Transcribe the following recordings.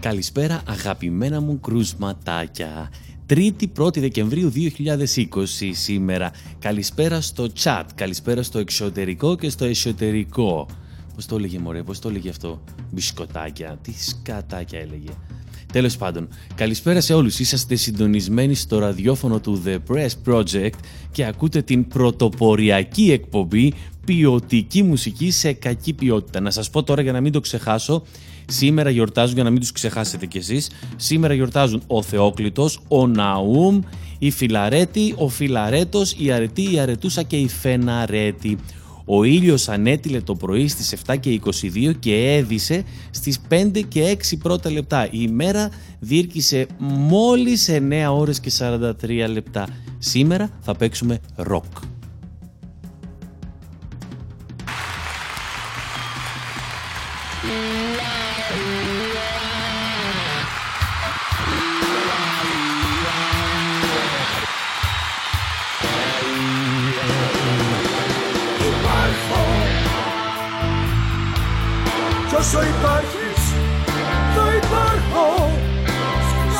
Καλησπέρα αγαπημένα μου κρούσματάκια. 3η-1η Δεκεμβρίου 2020 σήμερα. Καλησπέρα στο chat, καλησπέρα στο εξωτερικό και στο εσωτερικό. Πώς το έλεγε μωρέ, πώς το έλεγε αυτό; Μπισκοτάκια, τι σκατάκια έλεγε. Τέλος πάντων, καλησπέρα σε όλους. Είσαστε συντονισμένοι στο ραδιόφωνο του The Press Project και ακούτε την πρωτοποριακή εκπομπή ποιοτική μουσική σε κακή ποιότητα. Να σας πω τώρα για να μην το ξεχάσω, σήμερα γιορτάζουν, για να μην τους ξεχάσετε κι εσείς, σήμερα γιορτάζουν ο Θεόκλητος, ο Ναούμ, η Φιλαρέτη, ο Φιλαρέτος, η Αρετή, η Αρετούσα και η Φεναρέτη. Ο ήλιος ανέτειλε το πρωί στις 7 και 22 και έδισε στις 5 και 6 πρώτα λεπτά. Η ημέρα διήρκησε μόλις 9 ώρες και 43 λεπτά. Σήμερα θα παίξουμε ροκ. Όσο υπάρχεις θα υπάρχω.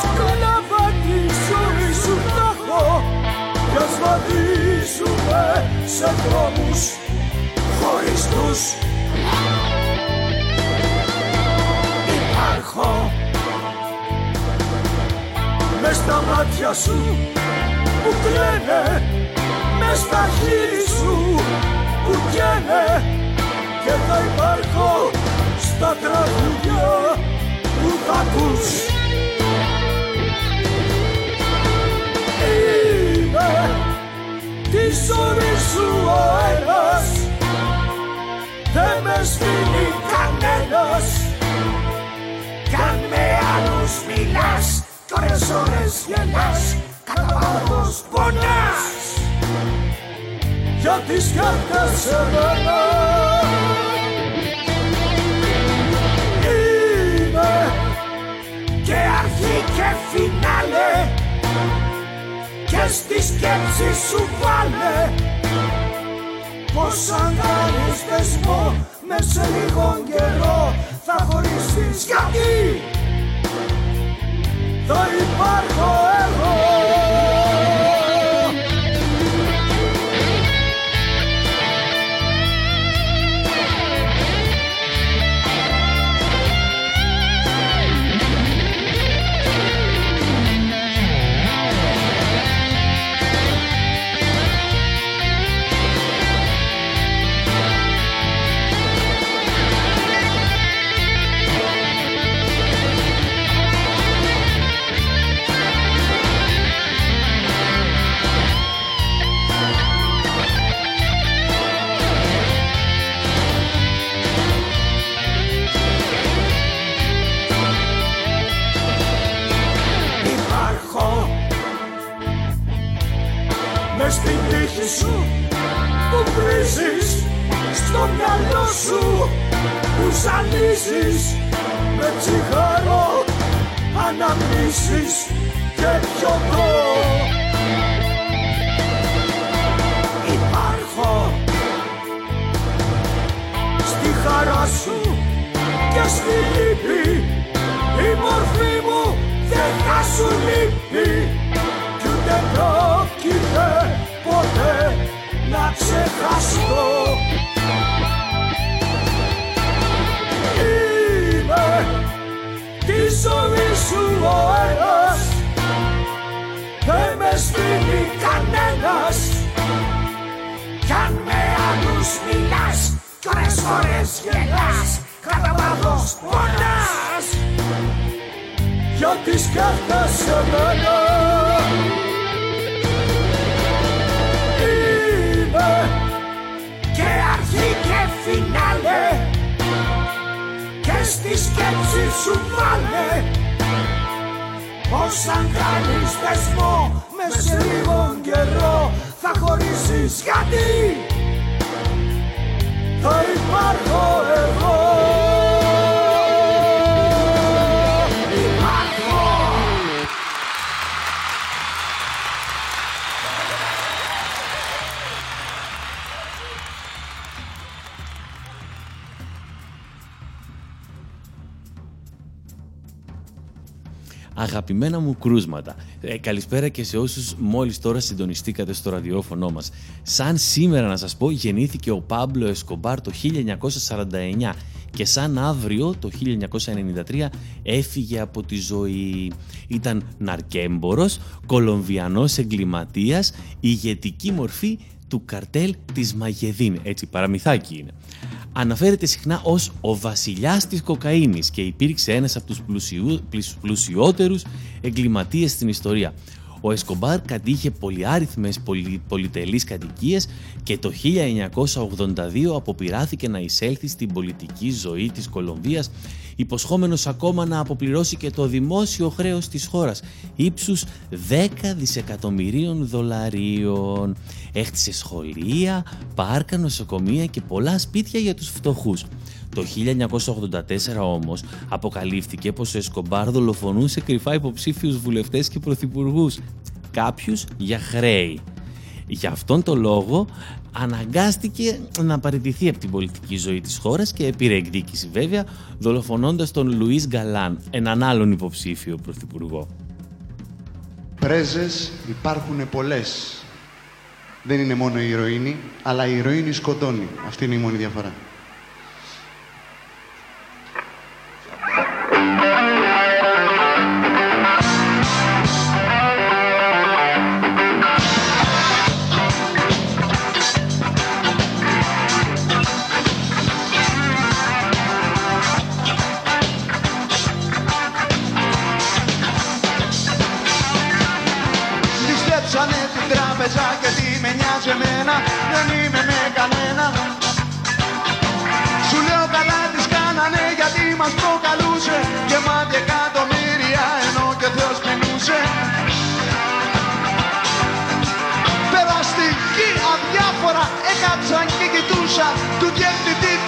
Σκαλάβα τη ζωή σου θα έχω Κι ας βαδίζουμε σε δρόμους χωριστούς Υπάρχω. Μες στα μάτια σου που κλαίνε Μες στα χείλη σου που καίνε. Και θα υπάρχω στα τραγούδια που θα ακούς Είμαι της ζωή σου ο αέρας δεν με σβήνει κανένας. Κι αν με άλλους μιλάς κι ώρες ώρες γελάς κατά βάθος πονάς. Για τις κάρτες σε και φινάλε. Και στη σκέψη σου βάλε πως αν κάνεις δεσμό μες σε λίγο καιρό θα χωρίσεις γιατί θα υπάρχω εγώ σου που βρίζεις στο μυαλό σου που ζαλίζεις με τσιγάρο αναμνήσεις και πιωτό Υπάρχω στη χαρά σου και στη λύπη η μορφή μου δεν θα σου λείπει κι ούτε πρόκειται ποτέ να ξεχάσω Είμαι τη ζωή σου ο ένας δεν με σβήνει κανένας. Κι αν με άλλους μιλάς κι ώρες ώρες γελάς. Κατά βάθος πονάς. Για τις κάρτες στη σκέψη σου βάλε. Πως αν κάνεις δεσμό μες σε λίγο καιρό θα χωρίσεις γιατί. Θα υπάρχω εγώ Αγαπημένα μου κρούσματα. Ε, καλησπέρα και σε όσους μόλις τώρα συντονιστήκατε στο ραδιόφωνο μας. Σαν σήμερα να σας πω γεννήθηκε ο Πάμπλο Εσκομπάρ το 1949 και σαν αύριο το 1993 έφυγε από τη ζωή. Ήταν ναρκέμπορος, κολομβιανός εγκληματίας, ηγετική μορφή του καρτέλ της Μαγεδίν. Έτσι, παραμυθάκι είναι. Αναφέρεται συχνά ως ο βασιλιάς της κοκαίνης και υπήρξε ένας από τους πλουσιού, πλουσιότερους εγκληματίες στην ιστορία. Ο Εσκομπάρ κατήχε πολυάριθμες πολυ, πολυτελείς κατοικίες και το 1982 αποπειράθηκε να εισέλθει στην πολιτική ζωή της Κολομβίας υποσχόμενος ακόμα να αποπληρώσει και το δημόσιο χρέος της χώρας ύψους 10 δισεκατομμυρίων δολαρίων. Έχτισε σχολεία, πάρκα, νοσοκομεία και πολλά σπίτια για τους φτωχούς. Το 1984 όμως αποκαλύφθηκε πως ο Εσκομπάρ δολοφονούσε κρυφά υποψήφιους βουλευτές και πρωθυπουργούς, κάποιους για χρέη. Για αυτόν τον λόγο αναγκάστηκε να παραιτηθεί από την πολιτική ζωή της χώρας και πήρε εκδίκηση βέβαια, δολοφονώντας τον Λουίς Γκαλάν, έναν άλλον υποψήφιο πρωθυπουργό. Πρέζες υπάρχουν πολλές. Δεν είναι μόνο η ηρωίνη, αλλά η ηρωίνη σκοτώνει. Αυτή είναι η μόνη διαφορά.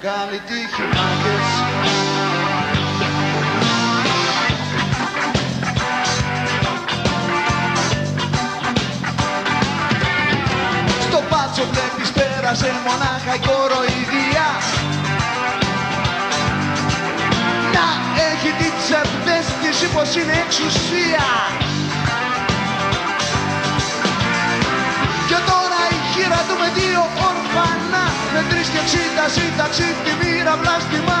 καλή τύχη μάγκες. Στο πάτσο βλέπεις πέρασε μονάχα η κοροϊδία Να έχει την ψευδέστηση πως είναι εξουσία. Με δύο ορφανά Με τρεις και εξήντα σύνταξη τη μοίρα βλάστημα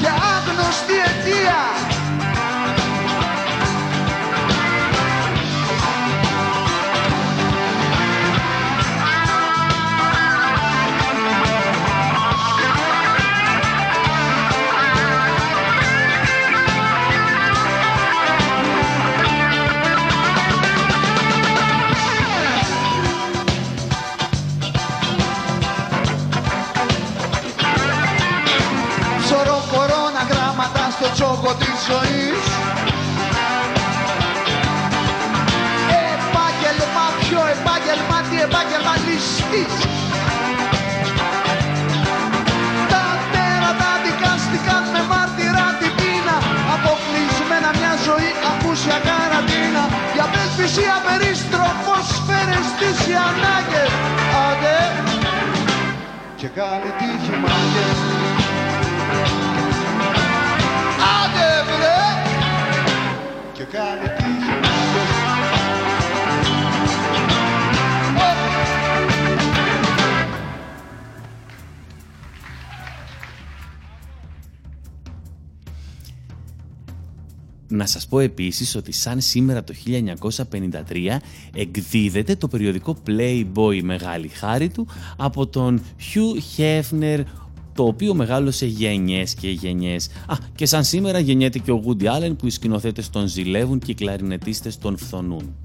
Και άγνωστη αιτία ζωής. Επάγγελμα πιο επάγγελμα τι επαγγελματιστής Τα τέρατα δικάστηκαν με μάρτυρα την πείνα. Αποκλεισμένα μια ζωή ακούσια καραντίνα. Για απέσπιση περίστροφος φέρες τις οι ανάγκες. Άντε. Και καλή τύχη μάγκες Να σας πω επίσης ότι σαν σήμερα το 1953 εκδίδεται το περιοδικό Playboy Μεγάλη Χάρη του από τον Hugh Hefner το οποίο μεγάλωσε γενιές και γενιές. Α, και σαν σήμερα γεννιέται και ο Woody Allen που οι σκηνοθέτες τον ζηλεύουν και οι κλαρινετίστες τον φθονούν.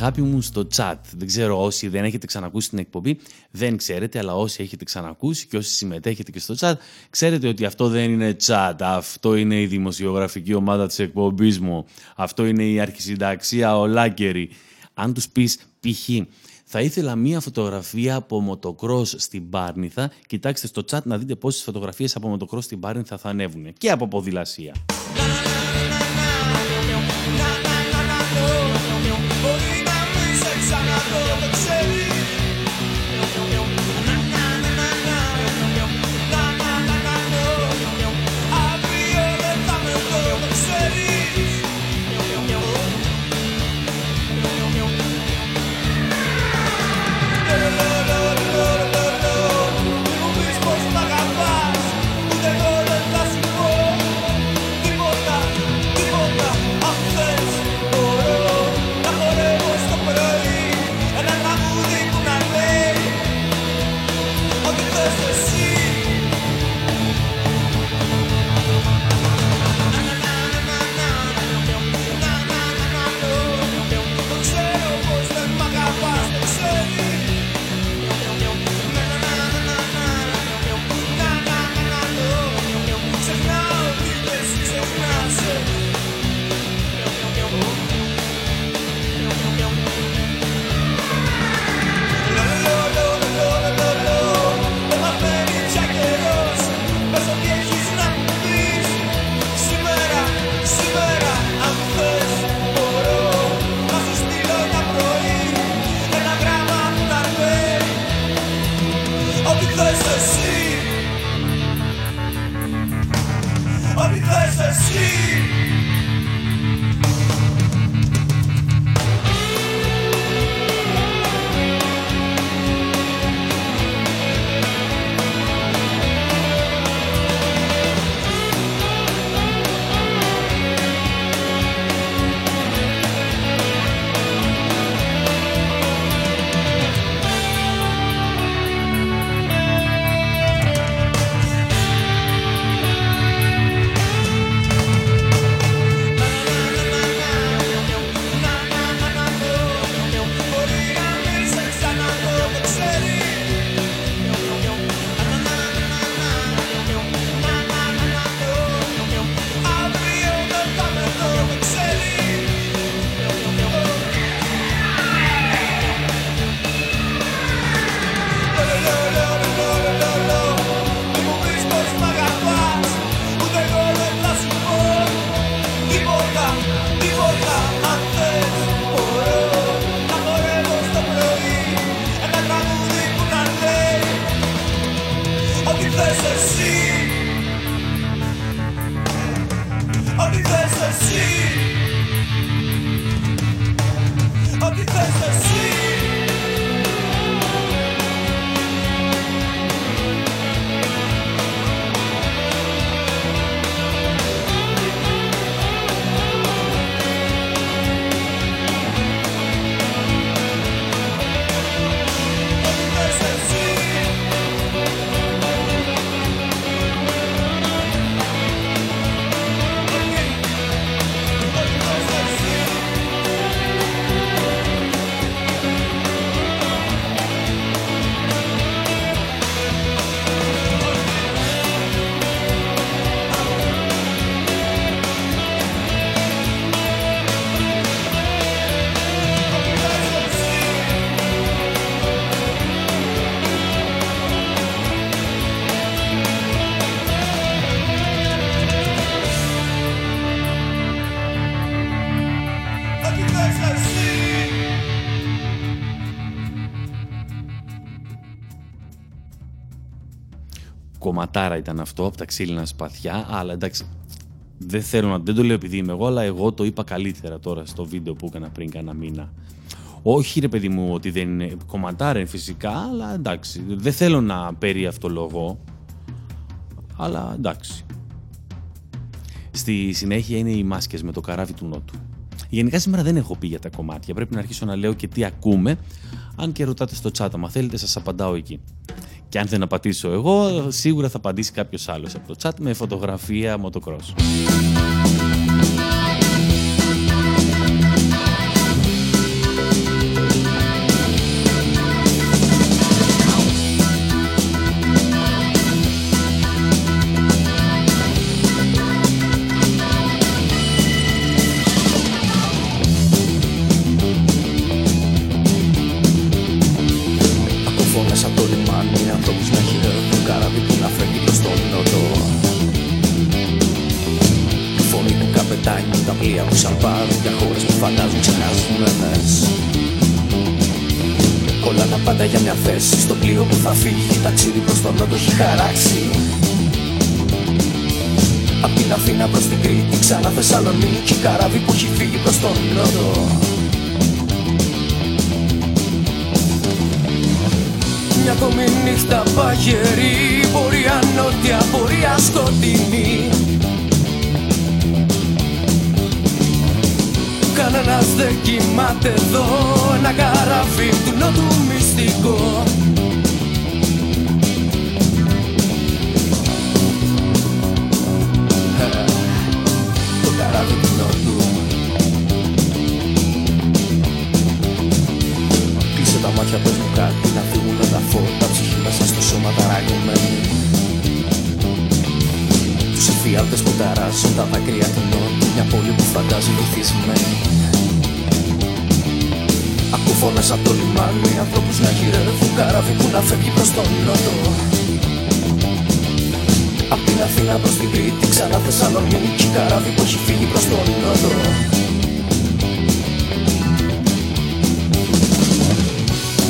αγάπη μου στο chat. Δεν ξέρω όσοι δεν έχετε ξανακούσει την εκπομπή, δεν ξέρετε, αλλά όσοι έχετε ξανακούσει και όσοι συμμετέχετε και στο chat, ξέρετε ότι αυτό δεν είναι chat. Αυτό είναι η δημοσιογραφική ομάδα της εκπομπής μου. Αυτό είναι η αρχισυνταξία ολάκερη. Αν τους πεις, π.χ. Θα ήθελα μία φωτογραφία από μοτοκρό στην Πάρνηθα. Κοιτάξτε στο chat να δείτε πόσες φωτογραφίες από μοτοκρό στην Πάρνηθα θα ανέβουν. Και από ποδηλασία. Κομματάρα ήταν αυτό από τα ξύλινα σπαθιά, αλλά εντάξει, δεν θέλω να, δεν το λέω επειδή είμαι εγώ, αλλά εγώ το είπα καλύτερα τώρα στο βίντεο που έκανα πριν κάνα μήνα. Όχι ρε παιδί μου ότι δεν είναι κομματάρα φυσικά, αλλά εντάξει, δεν θέλω να παίρει αυτό λόγο, αλλά εντάξει. Στη συνέχεια είναι οι μάσκες με το καράβι του Νότου. Γενικά σήμερα δεν έχω πει για τα κομμάτια, πρέπει να αρχίσω να λέω και τι ακούμε, αν και ρωτάτε στο chat, αν θέλετε σας απαντάω εκεί. Και αν δεν απαντήσω εγώ, σίγουρα θα απαντήσει κάποιος άλλος από το chat με φωτογραφία motocross. Χαράζουν τα δάκρυα του νότου Μια πόλη που φαντάζει βυθισμένη. Ακού φωνές από το λιμάνι Ανθρώπους να γυρεύουν καράβι που να φεύγει προς τον νότο. Απ' την Αθήνα προς την Κρήτη Ξανά Θεσσαλονίκη καράβι που έχει φύγει προς τον νότο.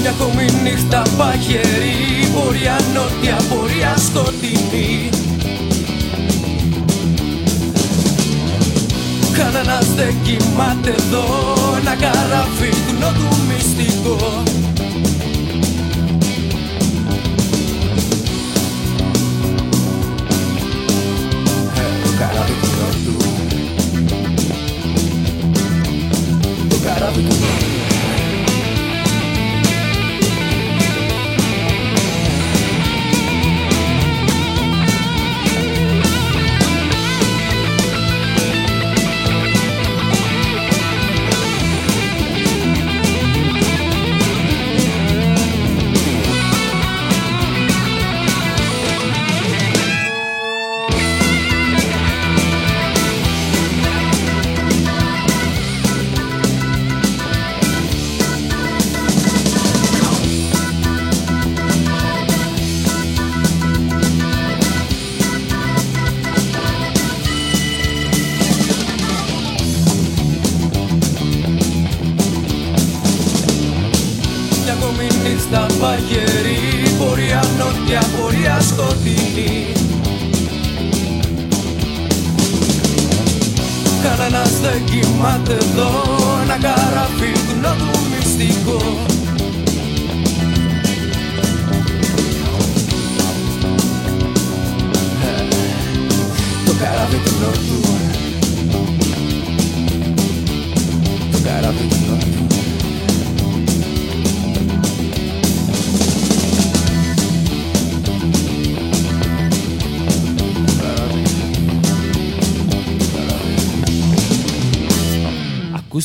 Μια ακόμη νύχτα παγερή Πορεία νότια, πορεία σκοτεινή Κανένας δεν κοιμάται εδώ. Ένα καράβι του νότου μυστικό Ε, Το καράβι του νότου. Το καράβι του νότου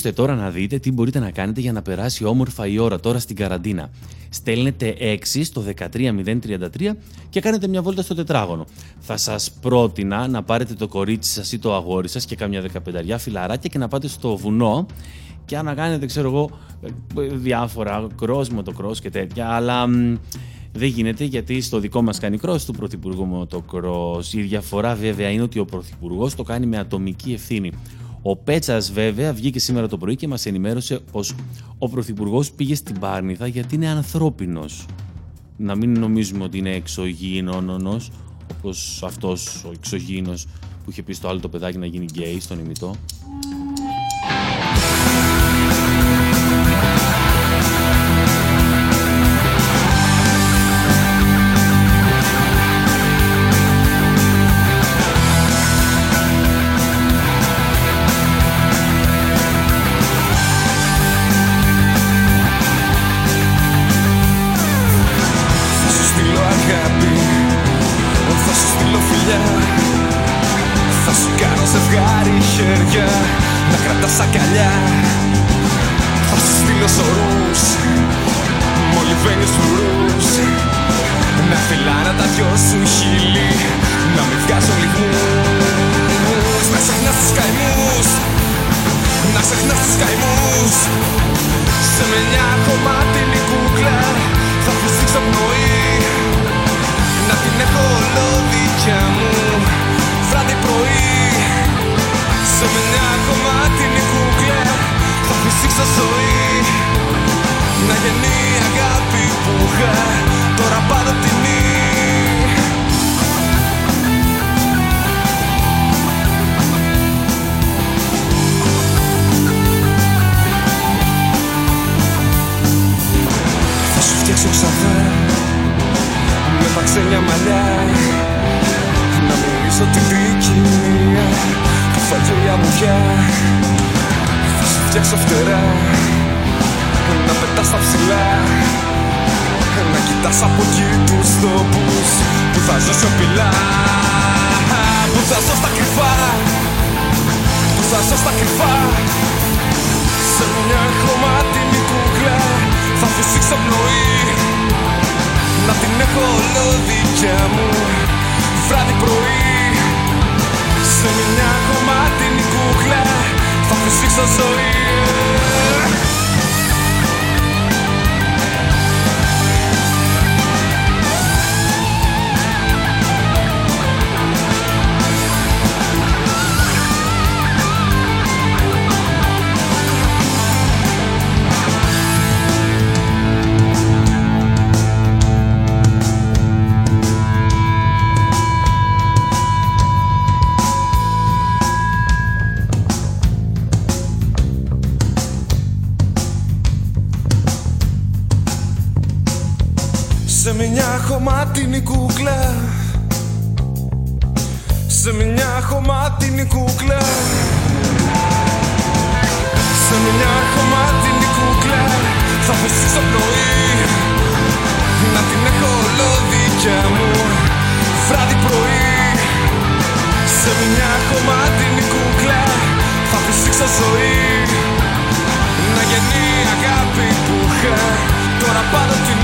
Ακούστε τώρα να δείτε τι μπορείτε να κάνετε για να περάσει όμορφα η ώρα τώρα στην καραντίνα. Στέλνετε 6 στο 13033 και κάνετε μια βόλτα στο τετράγωνο. Θα σας πρότεινα να πάρετε το κορίτσι σας ή το αγόρι σας και κάμια 15 φιλαράκια και να πάτε στο βουνό και να κάνετε, ξέρω εγώ, διάφορα cross, motocross και τέτοια, αλλά μ, δεν γίνεται γιατί στο δικό μας κάνει cross του Πρωθυπουργού motocross. Η διαφορά βέβαια είναι ότι ο Πρωθυπουργός το κάνει με ατομική ευθύνη. Ο Πέτσας, βέβαια, βγήκε σήμερα το πρωί και μας ενημέρωσε πως ο Πρωθυπουργός πήγε στην Πάρνηθα γιατί είναι ανθρώπινος. Να μην νομίζουμε ότι είναι εξωγήινο, όπως αυτός ο εξωγήινος που είχε πει στο άλλο το παιδάκι να γίνει γκέι στον ημιτό. Να μιλήσω την ποικιλία Που φαγε η αμμουδιά. Θα σου φτιάξω φτερά Να πετάς στα ψηλά. Να κοιτάς από εκεί τους τόπους Που θα ζω σιωπηλά Που θα ζω στα κρυφά Που θα ζω στα κρυφά. Σε μια χρωμάτινη κούκλα θα φυσήξω πνοή Να την έχω όλο δικιά μου βράδυ πρωί Σε μια χρωμάτινη κούκλα. Θα φυσήξω ζωή Σε μια χωματινή κούκλα θα πέσει στο πρωί. Να την έχω όλο δικιά μου βράδυ πρωί. Σε μια χωματινή κούκλα θα φυσήξω ζωή. Να γεννη αγάπη που είχα τώρα πάνω την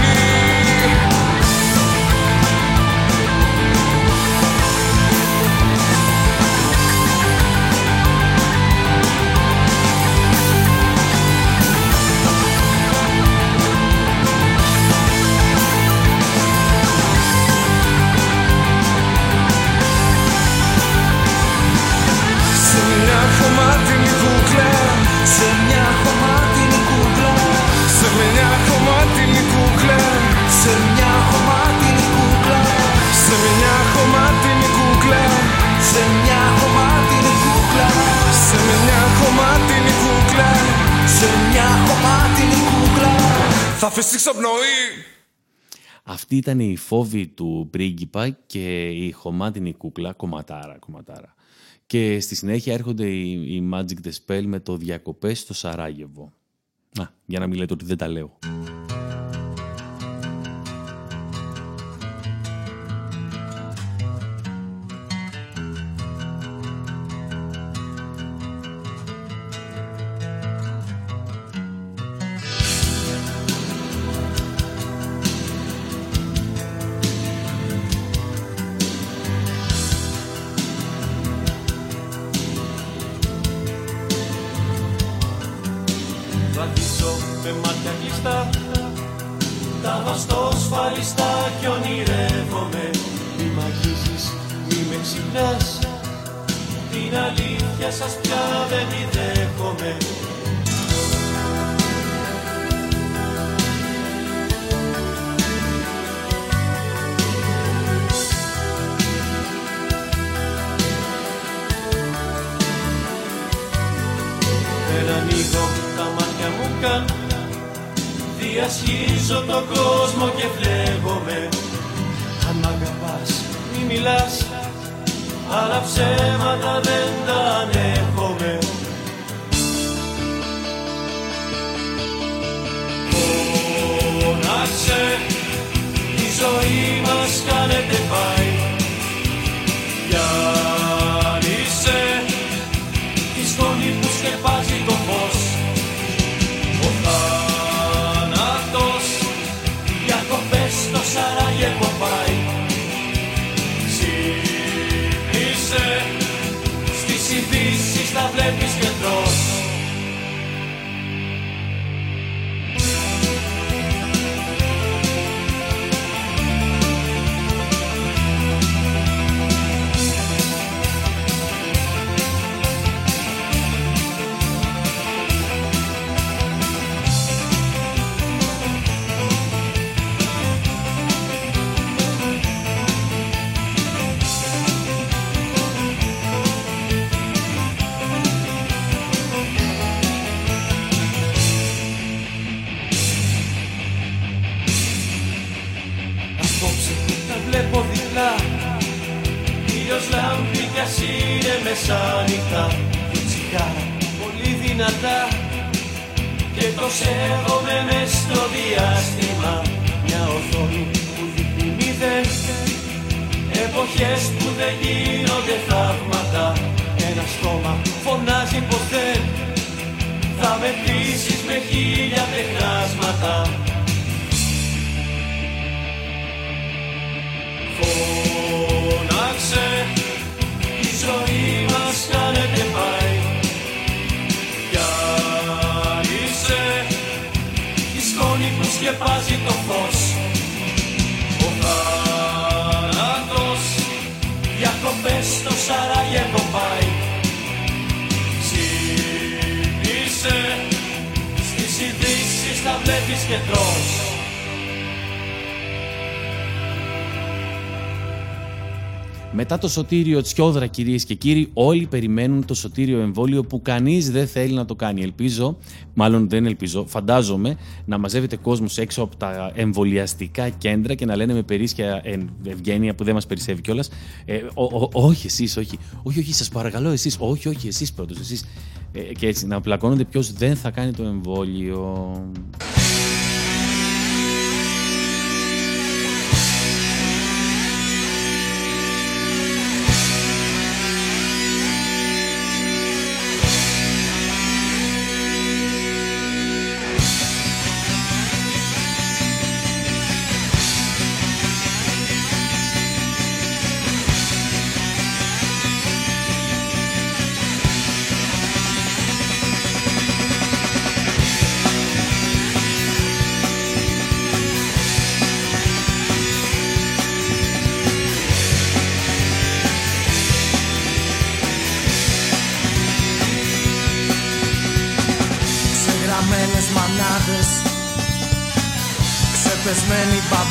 Θα φυσήξω πνοή! Αυτή ήταν η φόβη του πρίγκιπα και η χωμάτινη κούκλα, κομματάρα, κομματάρα. Και στη συνέχεια έρχονται οι, οι Magic με το διακοπές στο Σαράγεβο. Α, για να μην λέτε ότι δεν τα λέω. Σωτήριο Τσιόδρα, κυρίες και κύριοι, όλοι περιμένουν το σωτήριο εμβόλιο που κανείς δεν θέλει να το κάνει. Ελπίζω, μάλλον δεν ελπίζω, φαντάζομαι να μαζεύετε κόσμος έξω από τα εμβολιαστικά κέντρα και να λένε με περίσσια ευγένεια που δεν μας περισσεύει κιόλας. Ε, όχι εσείς, όχι. Όχι, όχι, σας παρακαλώ εσείς. Όχι, όχι, εσείς πρώτος. Εσείς. Ε, και έτσι να πλακώνονται ποιος δεν θα κάνει το εμβόλιο.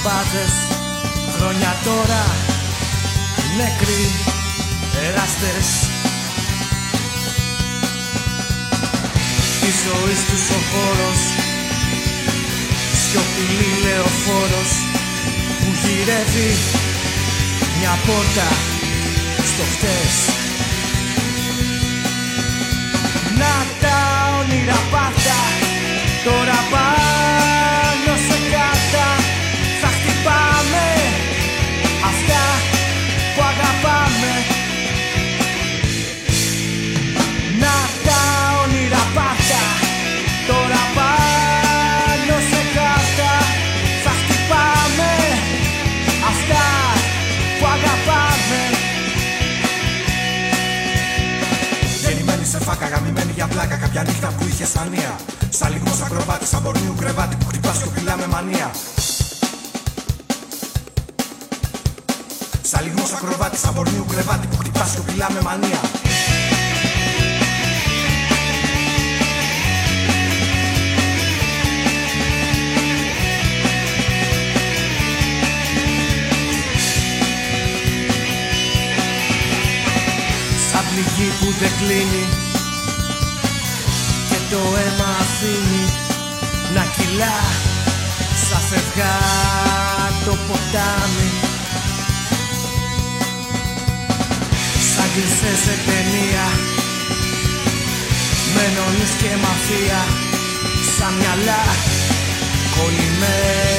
μπάτσες Χρόνια τώρα νεκροί εράστες Τη ζωή τους ο χώρος Σιωπηλή λεωφόρος Που γυρεύει μια πόρτα στο χτες. Να τα όνειρα πάντα Τώρα πάντα πλάκα κάποια νύχτα που είχες σανία. Σαν λιγμός ακροβάτης, σαν πορνίου κρεβάτι που χτυπάς και με μανία. Σαν λιγμός ακροβάτης, σαν πορνίου κρεβάτι που χτυπάς και με μανία. Σαν πληγή που δεν κλείνει το αίμα αφήνει να κυλά σαν φευγά το ποτάμι. Σαν κλεισέ σε ταινία. Με νονείς και μαφία. Σαν μυαλά κολλημένα.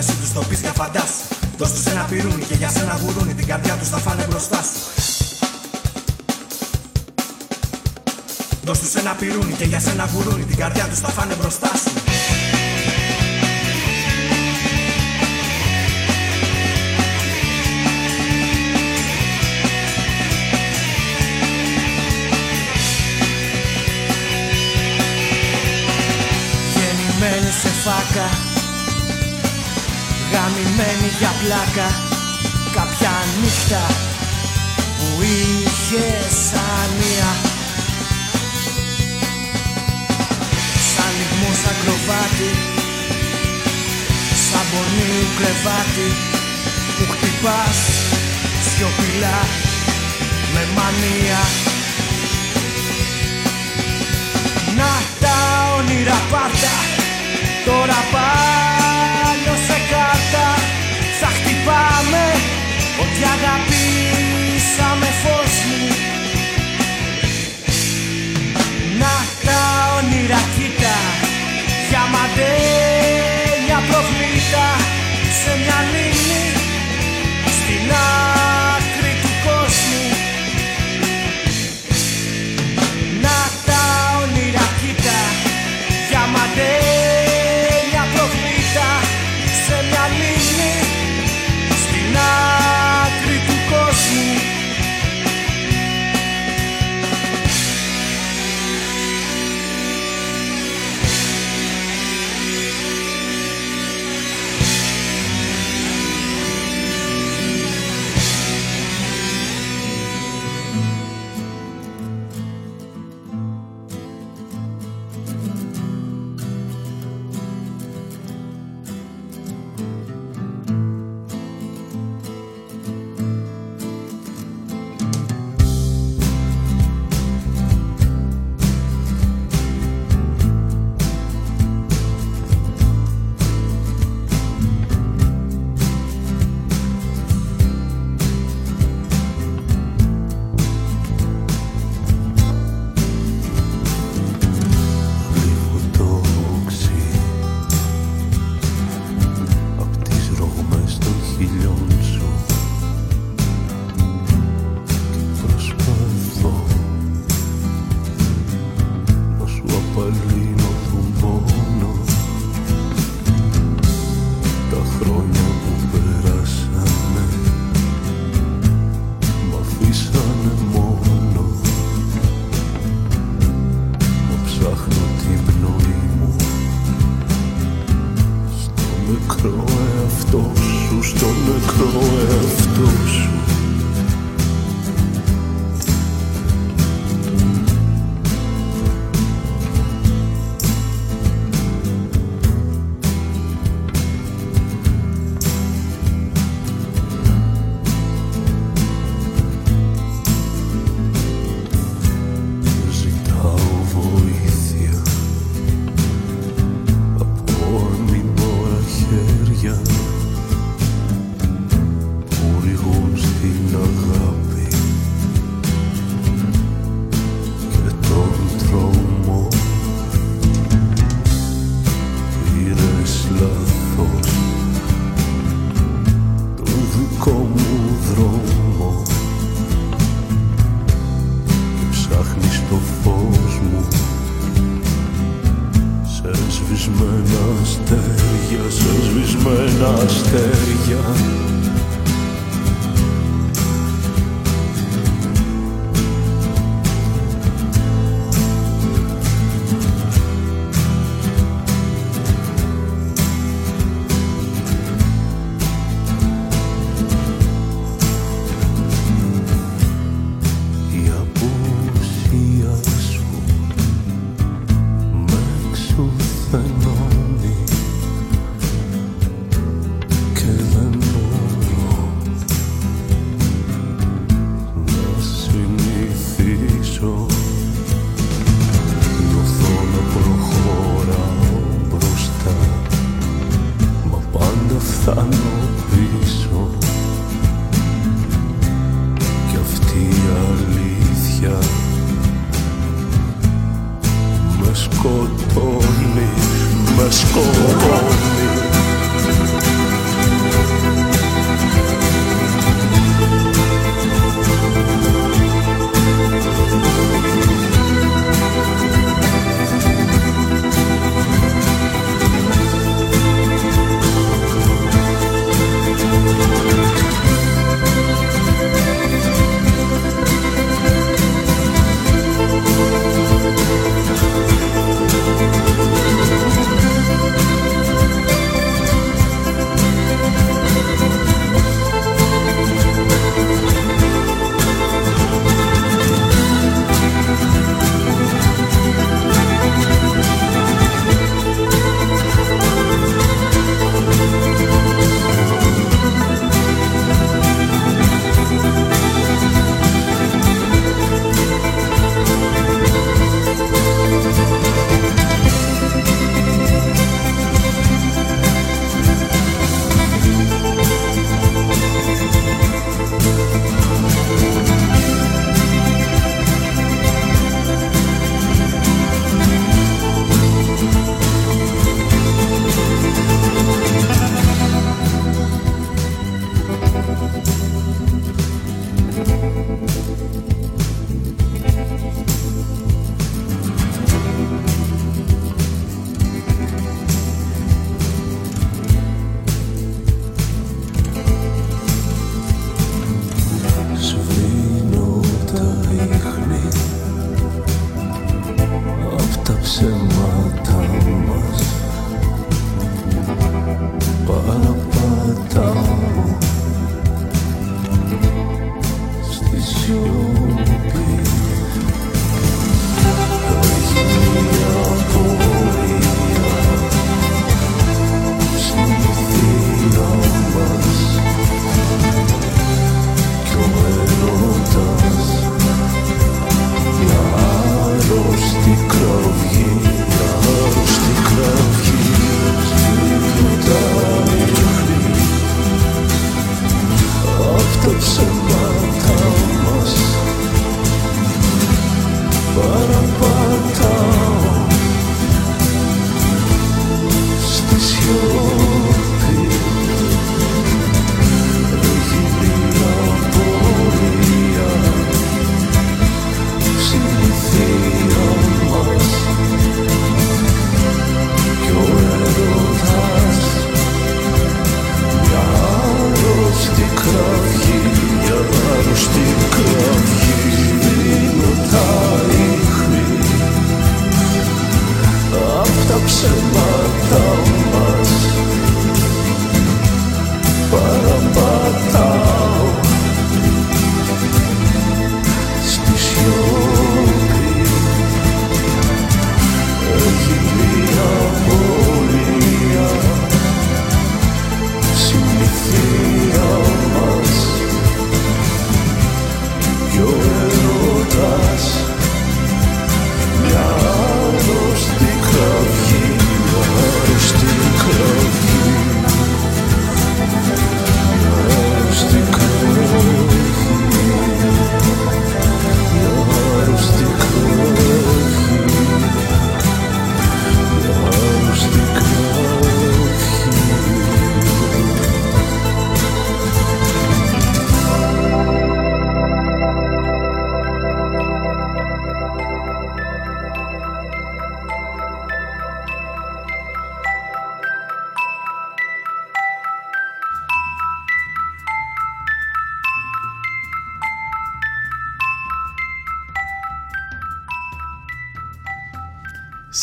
Άντε τους το πεις για φαντάς. Δώσ' τους ένα πυρούνι και για σένα γουρούνι Την καρδιά τους θα φάνε μπροστάς. Σου Δώσ' τους ένα πυρούνι και για σένα γουρούνι Την καρδιά τους θα φάνε μπροστάς. Σου Γεννημένη σε φάκα. Γαμημένη για πλάκα Κάποια νύχτα Που είχε σανία Σαν λιγμός σαν κροβάτι Σαν πονίου κρεβάτι Που χτυπάς σιωπηλά Με μανία. Να τα όνειρα πάντα. Τώρα πάλι σε κάρτα θα χτυπάμε Ό,τι αγαπήσαμε φως μου. Να τα όνειρα κοίτα Διαμαντέλια προβλήτα. Σε μια λίμνη στην άλλη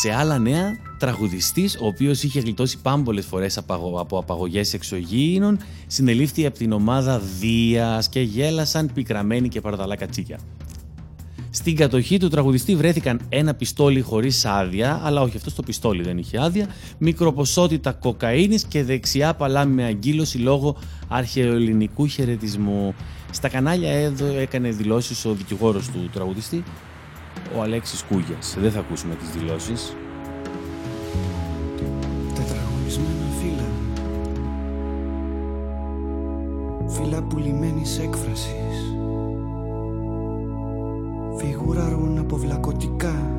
Σε άλλα νέα, τραγουδιστής, ο οποίος είχε γλιτώσει πάμπολες φορές από απαγωγές εξωγήινων, συνελήφθη από την ομάδα Δίας και γέλασαν πικραμένοι και παραδαλά κατσίκια. Στην κατοχή του τραγουδιστή βρέθηκαν ένα πιστόλι χωρίς άδεια, αλλά όχι αυτός το πιστόλι δεν είχε άδεια, μικροποσότητα κοκαίνης και δεξιά παλά με αγκύλωση λόγω αρχαιοελληνικού χαιρετισμού. Στα κανάλια εδώ έκανε δηλώσεις ο δικηγόρος του τραγουδιστή, ο Αλέξης Κούγιας. Δεν θα ακούσουμε τις δηλώσεις. Τετραγωνισμένα φύλλα. Φύλλα πουλημένης έκφρασης. Φιγουράρουν αποβλακωτικά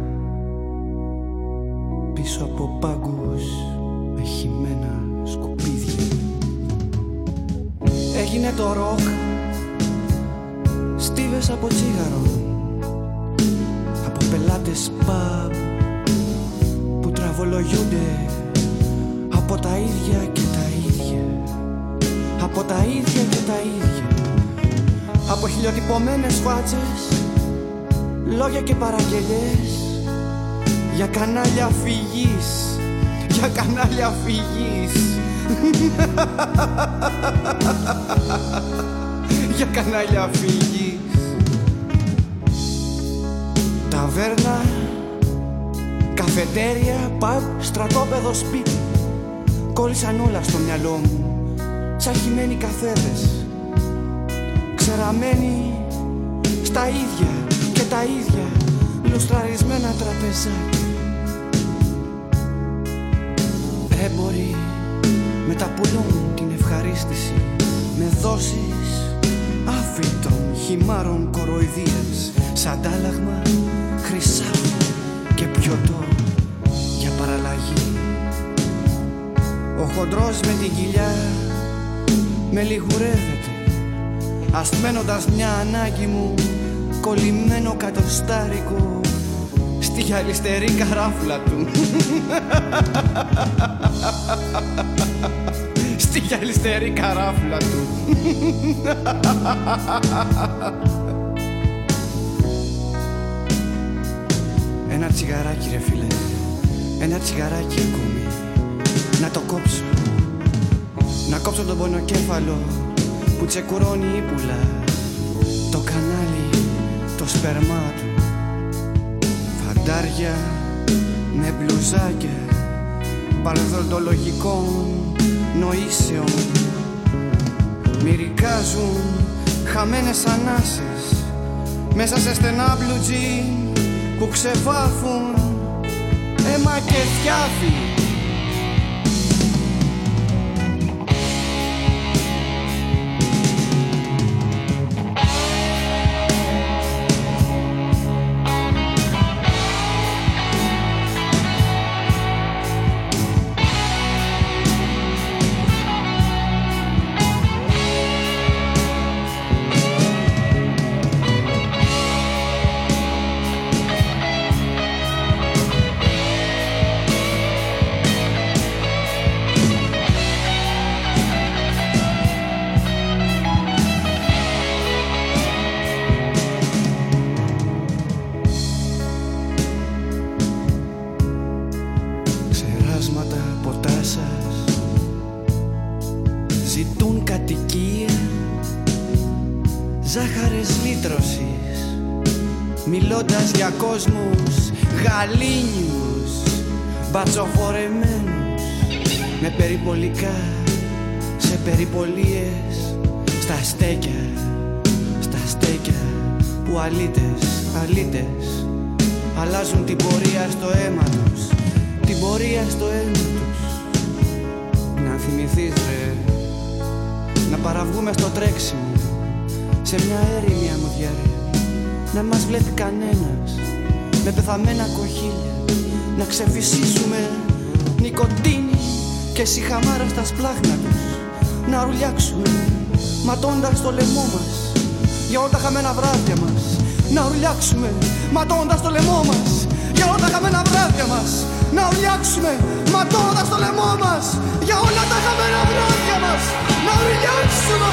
Πίσω από πάγκους με χυμένα σκουπίδια. Έγινε το ροκ. Στίβες από τσίγαρο. Από πελάτες pub Που τραβολογιούνται Από τα ίδια και τα ίδια. Από τα ίδια και τα ίδια. Από χιλιοτυπωμένες φάτσες Λόγια και παραγγελίες. Για κανάλια φυγής Για κανάλια φυγής. Για κανάλια φυγής Ταβέρνα Καφετέρια, παπ, στρατόπεδο, σπίτι. Κόλλησαν όλα στο μυαλό μου Σαν χυμένοι καθέδες. Ξεραμένοι στα ίδια και τα ίδια Λουστραρισμένα τραπεζάκια Έμποροι μεταπουλούν την ευχαρίστηση Με δόσεις άφητων χυμάρων κοροϊδίας. Σαν αντάλλαγμα χρυσάφι και πιωτό για παραλλαγή. Ο χοντρός με την κοιλιά με λιγουρεύεται Ασμένοντας μια ανάγκη μου κολλημένο κατοστάρικο στη γυαλιστερή καράφλα του. Στη γυαλιστερή καράφλα του Ένα τσιγαράκι ρε φίλε. Ένα τσιγαράκι ακόμη. Να το κόψω. Να κόψω τον πονοκέφαλο Που τσεκουρώνει η πουλά. Το κανάλι Το σπερμά του. Φαντάρια Με μπλουζάκια. Παραδοντολογικών Νοήσεων. Μυρικάζουν Χαμένες ανάσες. Μέσα σε στενά μπλουτζί που ξεβάφουν αίμα και φτιάφι κόσμους γαλήνιους Μπατσοφορεμένους Με περιπολικά σε περιπολίες Στα στέκια, στα στέκια Που αλίτες, αλίτες Αλλάζουν την πορεία στο αίμα τους Την πορεία στο αίμα τους. Να θυμηθείς ρε Να παραβγούμε στο τρέξιμο σε μια έρημη αμμουδιά να μας βλέπει κανένας με πεθαμένα κοχύλια να ξεφυσίσουμε νικοτίνη και σιχαμάρα στα σπλάχνα τους. Να ρουλιάξουμε ματώντας το λαιμό μας για όλα τα χαμένα βράδια μας. Να ρουλιάξουμε ματώντας το λαιμό μας για όλα τα χαμένα βράδια μας. Να ρουλιάξουμε ματώντας το λαιμό μας για όλα τα χαμένα βράδια μας. Να ρουλιάξουμε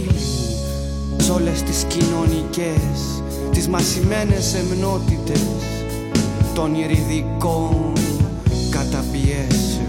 όλες τις κοινωνικές τις μασημένες εμνότητες των ηριδικών καταπιέσεων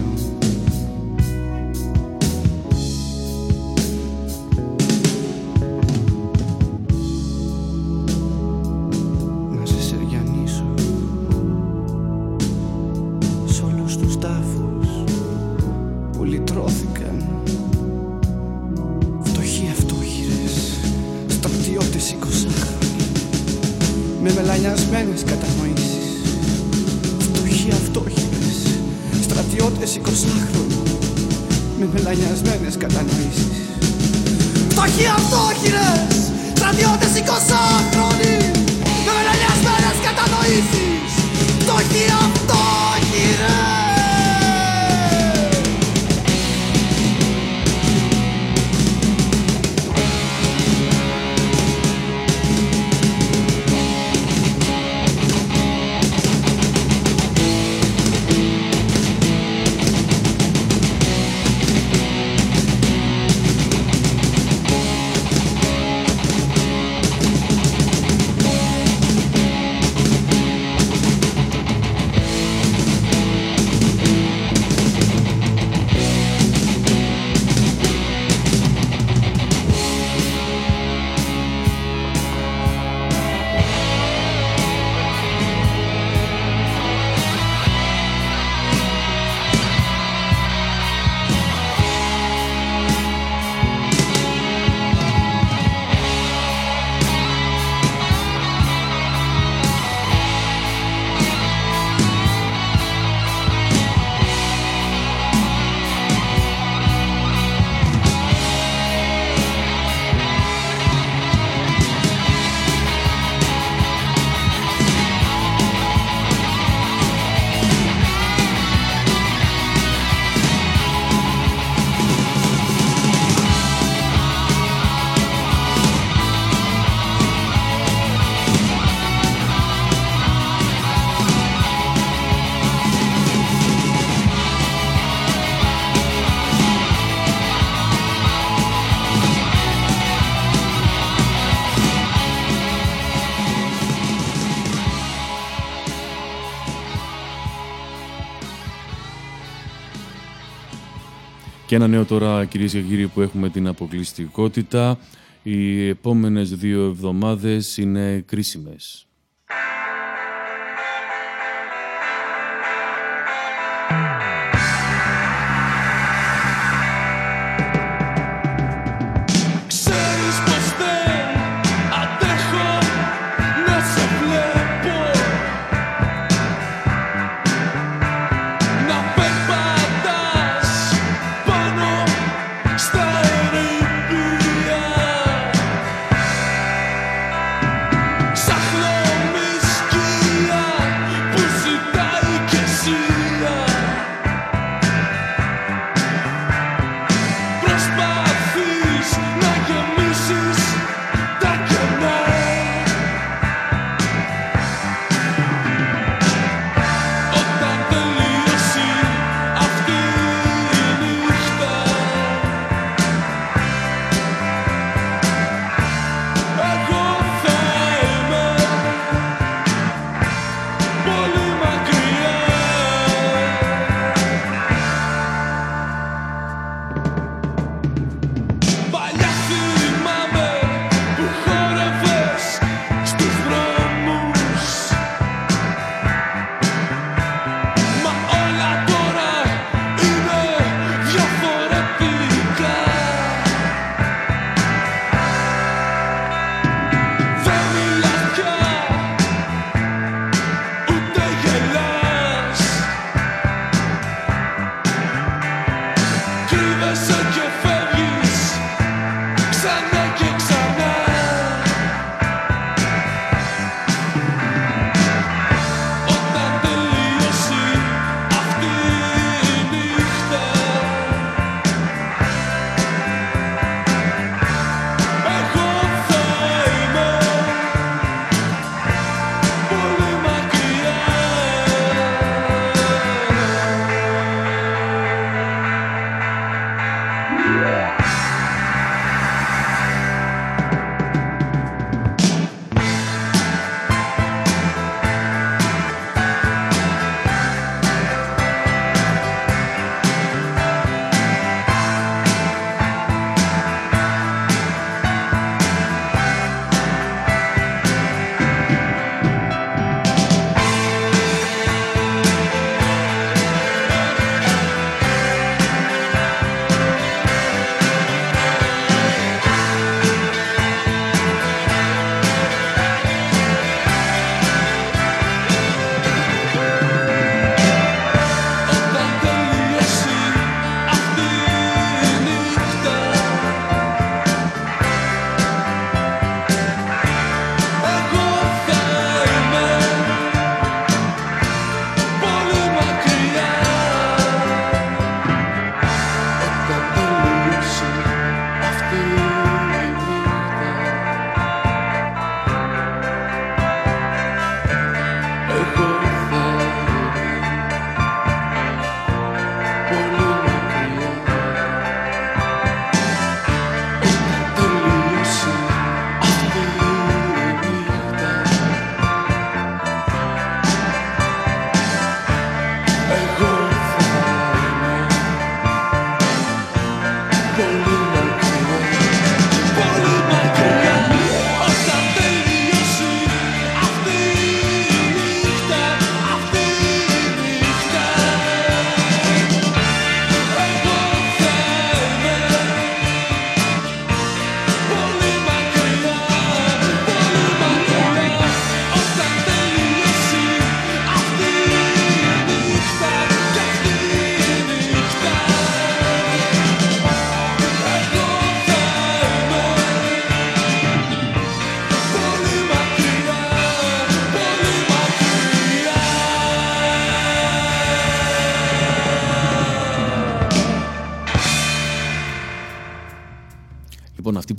Και ένα νέο τώρα κυρίες και κύριοι που έχουμε την αποκλειστικότητα. Οι επόμενες δύο εβδομάδες είναι κρίσιμες.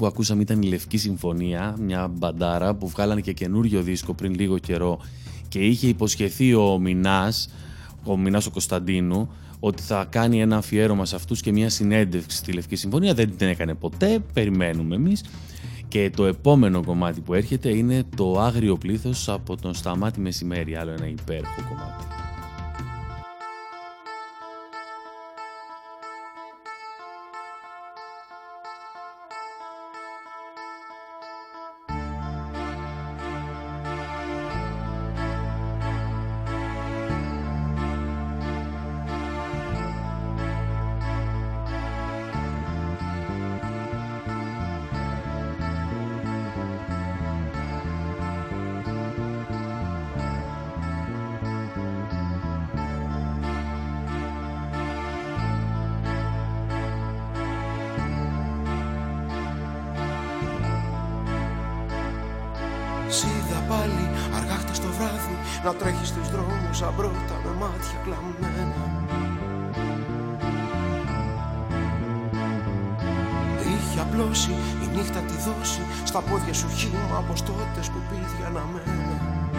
Που ακούσαμε ήταν η Λευκή Συμφωνία, μια μπαντάρα που βγάλανε και καινούριο δίσκο πριν λίγο καιρό και είχε υποσχεθεί ο Μινάς, ο Μινάς ο Κωνσταντίνου, ότι θα κάνει ένα αφιέρωμα σε αυτούς και μια συνέντευξη στη Λευκή Συμφωνία. Δεν την έκανε ποτέ, περιμένουμε εμείς. Και το επόμενο κομμάτι που έρχεται είναι το Άγριο Πλήθος από τον Σταμάτη Μεσημέρι, άλλο ένα υπέροχο κομμάτι. Είχε απλώσει η νύχτα τη δώσει στα πόδια σου χύμα από τότε σκουπίδια αναμένα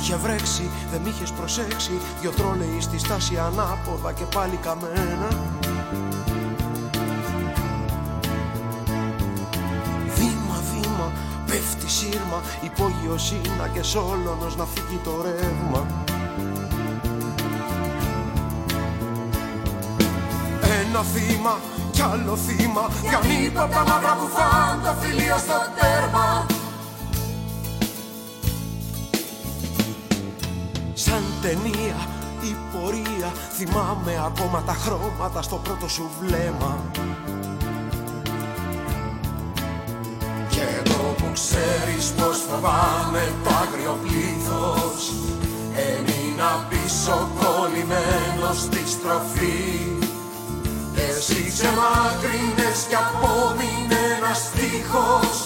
Είχε βρέξει, δεν μ' είχες προσέξει Δυο τρόλεοι στη στάση ανάποδα και πάλι καμένα. Βήμα, βήμα, πέφτει σύρμα Υπόγειος σύνα και σόλωνος να φύγει το ρεύμα Ένα θύμα κι άλλο θύμα. Διανύπω από τα μαύρα που φάν το φιλίο στο τέρμα. Σαν ταινία η πορεία Θυμάμαι ακόμα τα χρώματα στο πρώτο σου βλέμμα. Κι εγώ που ξέρεις πως φοβάμαι το άγριο πλήθος Έμεινα πίσω κολλημένος στη στροφή εσύ ξεμάκρυνες κι απόμεινε ένας στίχος.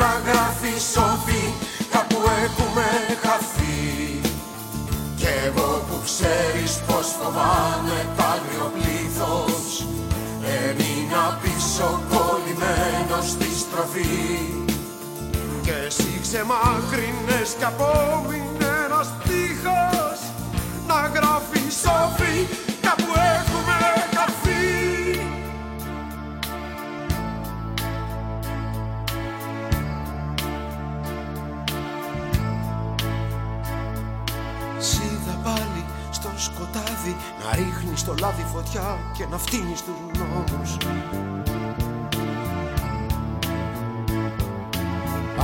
Να γράφει σοφή κάπου έχουμε χαθεί. Κι εγώ που ξέρεις πως φοβάμαι τ' άγριο πλήθος Έμεινα πίσω κολλημένος στη στροφή. Κι εσύ ξεμάκρυνες κι απόμεινε ένας στίχος. Να γράφει σοφή Να ρίχνεις στο λάδι φωτιά Και να φτύνεις τους νόμους.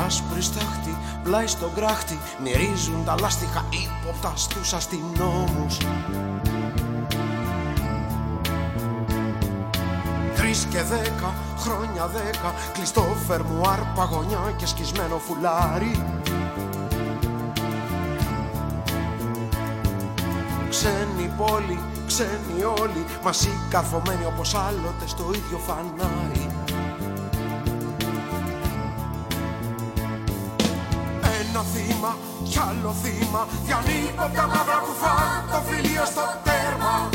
Άσπρη στάχτη, πλάι στον κράχτη Μυρίζουν τα λάστιχα ύποπτα στους αστυνόμους. Τρεις και δέκα, χρόνια δέκα Κλειστό φερμουάρ, παγωνιά και σκισμένο φουλάρι Ξένη πόλη, ξένοι όλοι Μαζί καρφωμένοι όπως άλλοτε στο ίδιο φανάρι. Ένα θύμα κι άλλο θύμα Διανύκω τα μαύρα κουφά Το φιλίο στο τέρμα.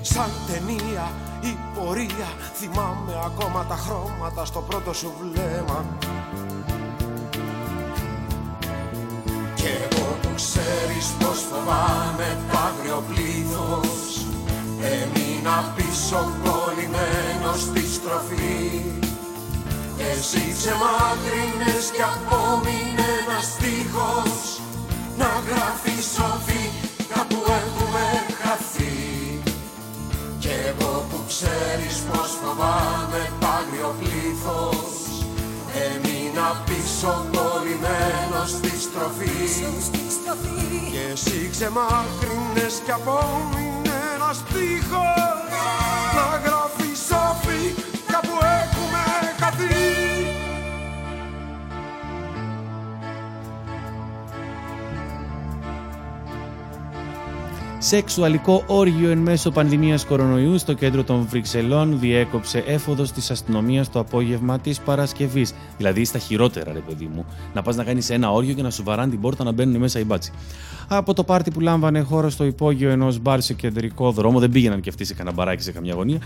Σαν ταινία η πορεία Θυμάμαι ακόμα τα χρώματα στο πρώτο σου βλέμμα ξέρεις πως φοβάμαι το άγριο πλήθος. Έμεινα πίσω κολλημένος στη στροφή. Εσύ ξεμάκρυνες κι απόμεινε ένας στίχος. Να γράφεις σοφή κάπου έχουμε χαθεί. Κι εγώ που ξέρεις πως φοβάμαι το άγριο πλήθος Έμεινα πίσω κολλημένος στη στροφή. Και εσύ ξεμάκρυνες κι απόμεινε ένας τείχος Σεξουαλικό όργιο εν μέσω πανδημίας κορονοϊού στο κέντρο των Βρυξελών διέκοψε έφοδος της αστυνομίας το απόγευμα της Παρασκευής. Δηλαδή στα χειρότερα, ρε παιδί μου. Να πας να κάνεις ένα όργιο και να σου βαράνε την πόρτα να μπαίνουν μέσα οι μπάτσι. Από το πάρτι που λάμβανε χώρο στο υπόγειο ενός μπαρ σε κεντρικό δρόμο, δεν πήγαιναν και αυτοί σε κανένα μπαράκι σε καμιά γωνία,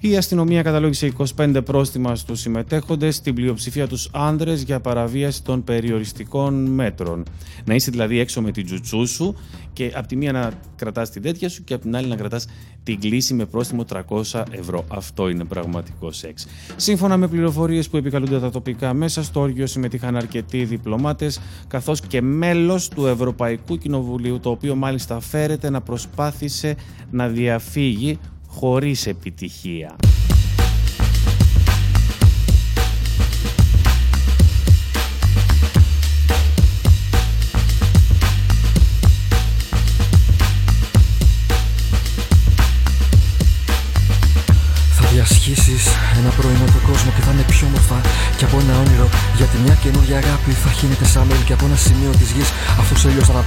η αστυνομία καταλόγησε 25 πρόστιμα στους συμμετέχοντες, στην πλειοψηφία τους άνδρες για παραβίαση των περιοριστικών μέτρων. Να είσαι δηλαδή έξω με την τζουτσού σου και από τη μία να κρατάς την τέτοια σου και από την άλλη να κρατάς την κλίση με πρόστιμο 300 ευρώ. Αυτό είναι πραγματικό σεξ. Σύμφωνα με πληροφορίες που επικαλούνται τα τοπικά μέσα, στο όργιο συμμετείχαν αρκετοί διπλωμάτες, καθώς και μέλος του Ευρωπαϊκού Κοινοβουλίου, το οποίο μάλιστα φέρεται να προσπάθησε να διαφύγει χωρίς επιτυχία.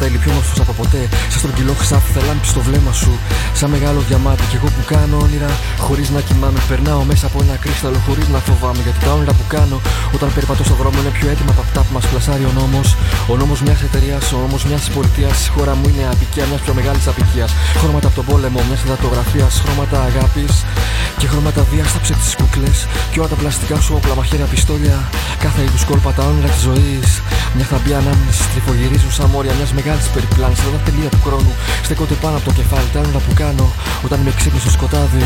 Ο ήλιο ανατέλει πιο όμορφο από ποτέ. Σαν στον κιλό χρυσάφι θα λάμψει στο βλέμμα σου. Σαν μεγάλο διαμάτι και εγώ που κάνω όνειρα χωρίς να κοιμάμαι. Περνάω μέσα από ένα κρύσταλλο χωρίς να φοβάμαι. Γιατί τα όνειρα που κάνω όταν περπατώ στο δρόμο είναι πιο έτοιμα από αυτά που μας πλασάρει ο νόμος. Ο νόμος μιας εταιρείας, ο νόμος μιας πολιτείας. Η χώρα μου είναι απικία μιας πιο μεγάλης απικίας. Χρώματα από τον πόλεμο, μιας υδατογραφίας, χρώματα αγάπης και χρώματα διάσταψε τι κούκλε. Και όλα τα πλαστικά σου όπλα, μαχαίρια, πιστόλια. Κάθε είδους κόλπα, τα όνειρα της ζωής. Μια θαμπή ανάμνηση τριφογυρίζουν σαν μόρια μιας μεγάλης περιπλάνη. Τα τελεία του χρόνου στέκονται πάνω από το κεφάλι. Τα όνειρα που κάνω όταν με ξύπνησε στο σκοτάδι.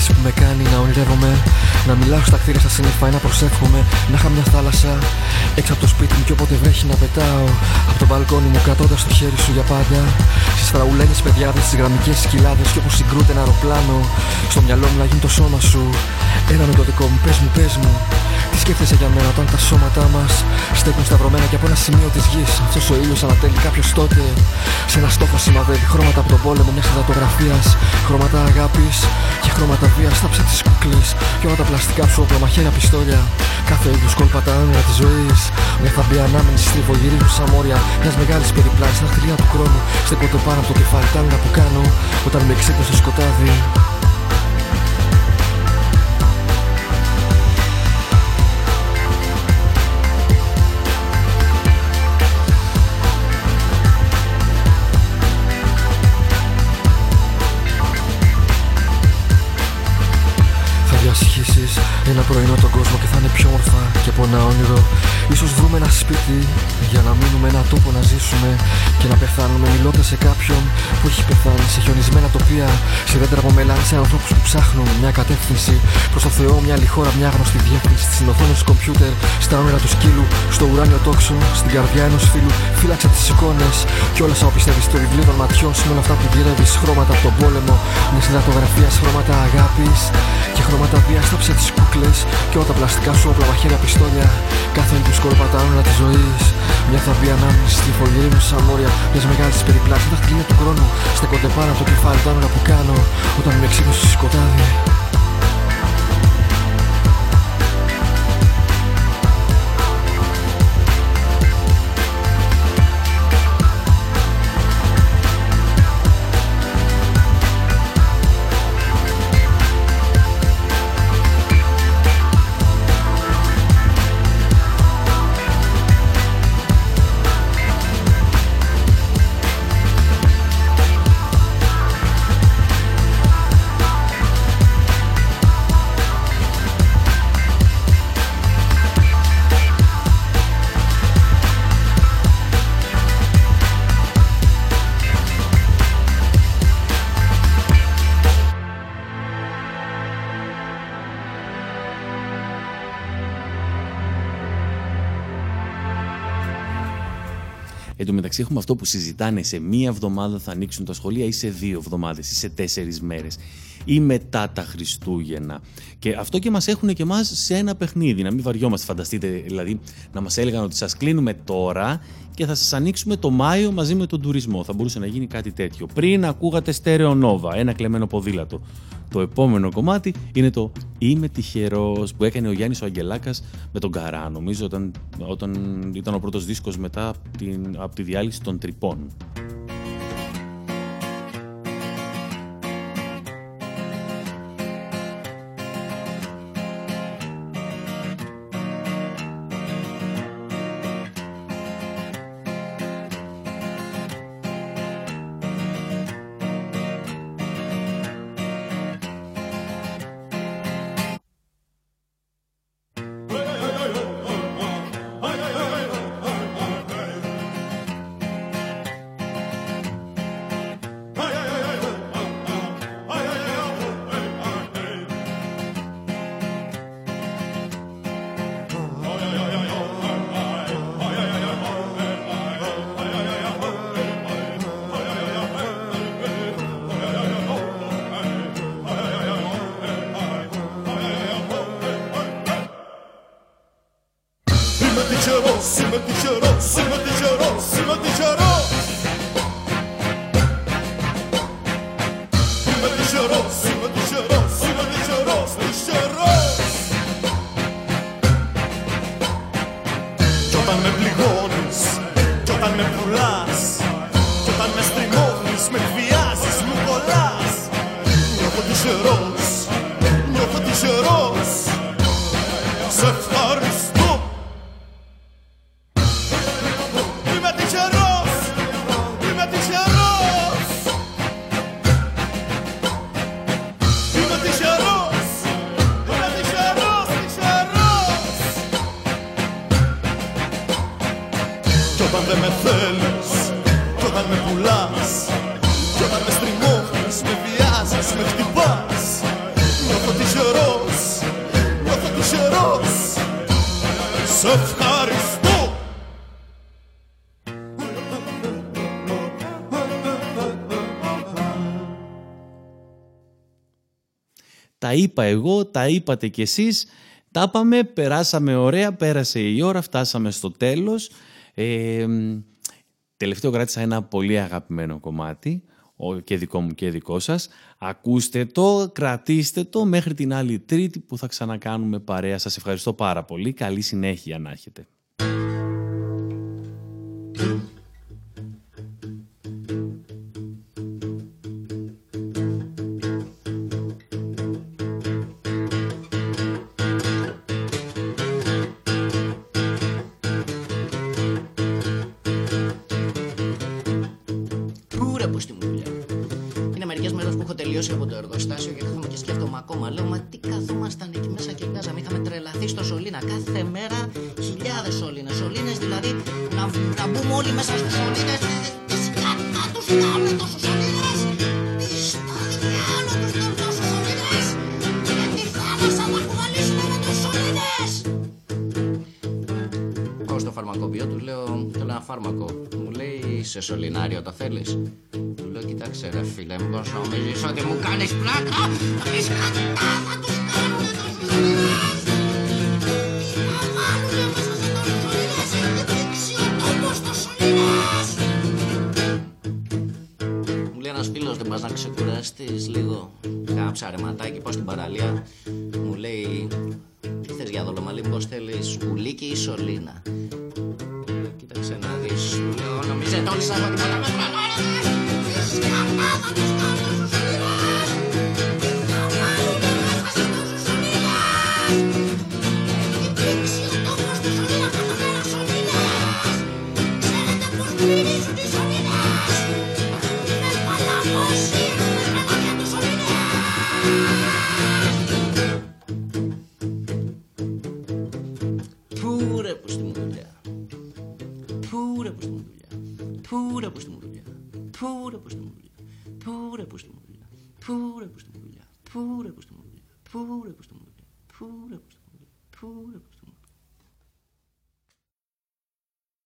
Σαν μαγνήτης που με κάνει να ονειρεύομαι Να μιλάω στα κτίρια στα σύννεφα ή να προσεύχομαι Να είχα μια θάλασσα έξω από το σπίτι μου και όποτε βρέχει να πετάω Από το μπαλκόνι μου κρατώντας το χέρι σου για πάντα Στις φραουλένες παιδιάδες, στις γραμμικές σκυλάδες Και όπως συγκρούται ένα αεροπλάνο Στο μυαλό μου να γίνει το σώμα σου Ένα με το δικό μου, πες μου, πες μου τι σκέφτεσαι για μένα όταν τα σώματά μας στέκουν σταυρωμένα και από ένα σημείο της γης. Αυτός ο ήλιος ανατέλει κάποιος τότε. Σε ένα στόχο σημαδεύει χρώματα από τον πόλεμο μιας υδατογραφίας. Χρώματα αγάπης και χρώματα βία. Στάψε τις κούκλε και όλα τα πλαστικά σου όπλα, μαχαίρια, πιστόλια. Κάθε είδους κόλπα τα όνειρα της ζωής. Μια θαμπή ανάμενη στριβογυρίζουν σαν μόρια μιας μεγάλης περιπλάνη. Στα χτυλία του χρόνου στέκονται πάνω από το κεφάλι. Τα που κάνω όταν με ξύπνω στο σκοτάδι. Ένα πρωινό τον κόσμο και θα είναι πιο όμορφα και από ένα όνειρο. Ίσως βρούμε ένα σπίτι για να μείνουμε ένα τόπο να ζήσουμε και να πεθάνουμε μιλώντας σε κάποιον που έχει πεθάνει σε χιονισμένα τοπία, σε δέντρα από μελάνι, σε ανθρώπους που ψάχνουν μια κατεύθυνση προς το Θεό, μια άλλη χώρα, μια γνωστή διεύθυνση. Στην οθόνη του κομπιούτερ, στα όνειρα του σκύλου, στο ουράνιο τόξο, στην καρδιά ενός φίλου. Φύλαξε τις εικόνες και όλα όσα πιστεύει στο βιβλίο των ματιών σου, όλα αυτά που γυρεύεις, χρώματα από τον πόλεμο, μια συντακτογραφία, χρώματα αγάπης και χρώματα βία, στάψε τις κούκλες και όλα τα πλαστικά σου όπλα, μαχαίρια, πιστόλια. Κάθε είδου κόλπα τα όνειρα τη ζωή. Μια θαμπή ανάμνηση στη φωλή μου σαν μόρια μιας μεγάλης περιπλάτη. Τα χτυλία του χρόνου στεκόνται πάνω από το κεφάλι τα όνειρα που κάνω όταν με ξύπνησε στο σκοτάδι. Μεταξύ έχουμε αυτό που συζητάνε σε μία εβδομάδα θα ανοίξουν τα σχολεία ή σε δύο εβδομάδες ή σε τέσσερις μέρες ή μετά τα Χριστούγεννα. Και αυτό και μας έχουν και εμάς σε ένα παιχνίδι. Να μην βαριόμαστε, φανταστείτε δηλαδή, να μας έλεγαν ότι σας κλείνουμε τώρα και θα σας ανοίξουμε το Μάιο μαζί με τον τουρισμό. Θα μπορούσε να γίνει κάτι τέτοιο. Πριν ακούγατε Stereo Nova, ένα κλεμμένο ποδήλατο. Το επόμενο κομμάτι είναι το Είμαι τυχερός που έκανε ο Γιάννης ο Αγγελάκας με τον Καρά, νομίζω, όταν, όταν ήταν ο πρώτος δίσκος μετά από, την, από τη διάλυση των τρυπών. sima di giorò, sima di τα είπα εγώ, τα είπατε κι εσείς, τα είπαμε, περάσαμε ωραία, πέρασε η ώρα, φτάσαμε στο τέλος. Ε, τελευταίο κράτησα ένα πολύ αγαπημένο κομμάτι, και δικό μου και δικό σας. Ακούστε το, κρατήστε το μέχρι την άλλη τρίτη που θα ξανακάνουμε παρέα. Σας ευχαριστώ πάρα πολύ. Καλή συνέχεια να έχετε. σε σωληνάρι το θέλεις. Του λέω, κοιτάξτε, ρε φίλε μου, πώ νομίζεις ότι μου κάνεις πλάκα.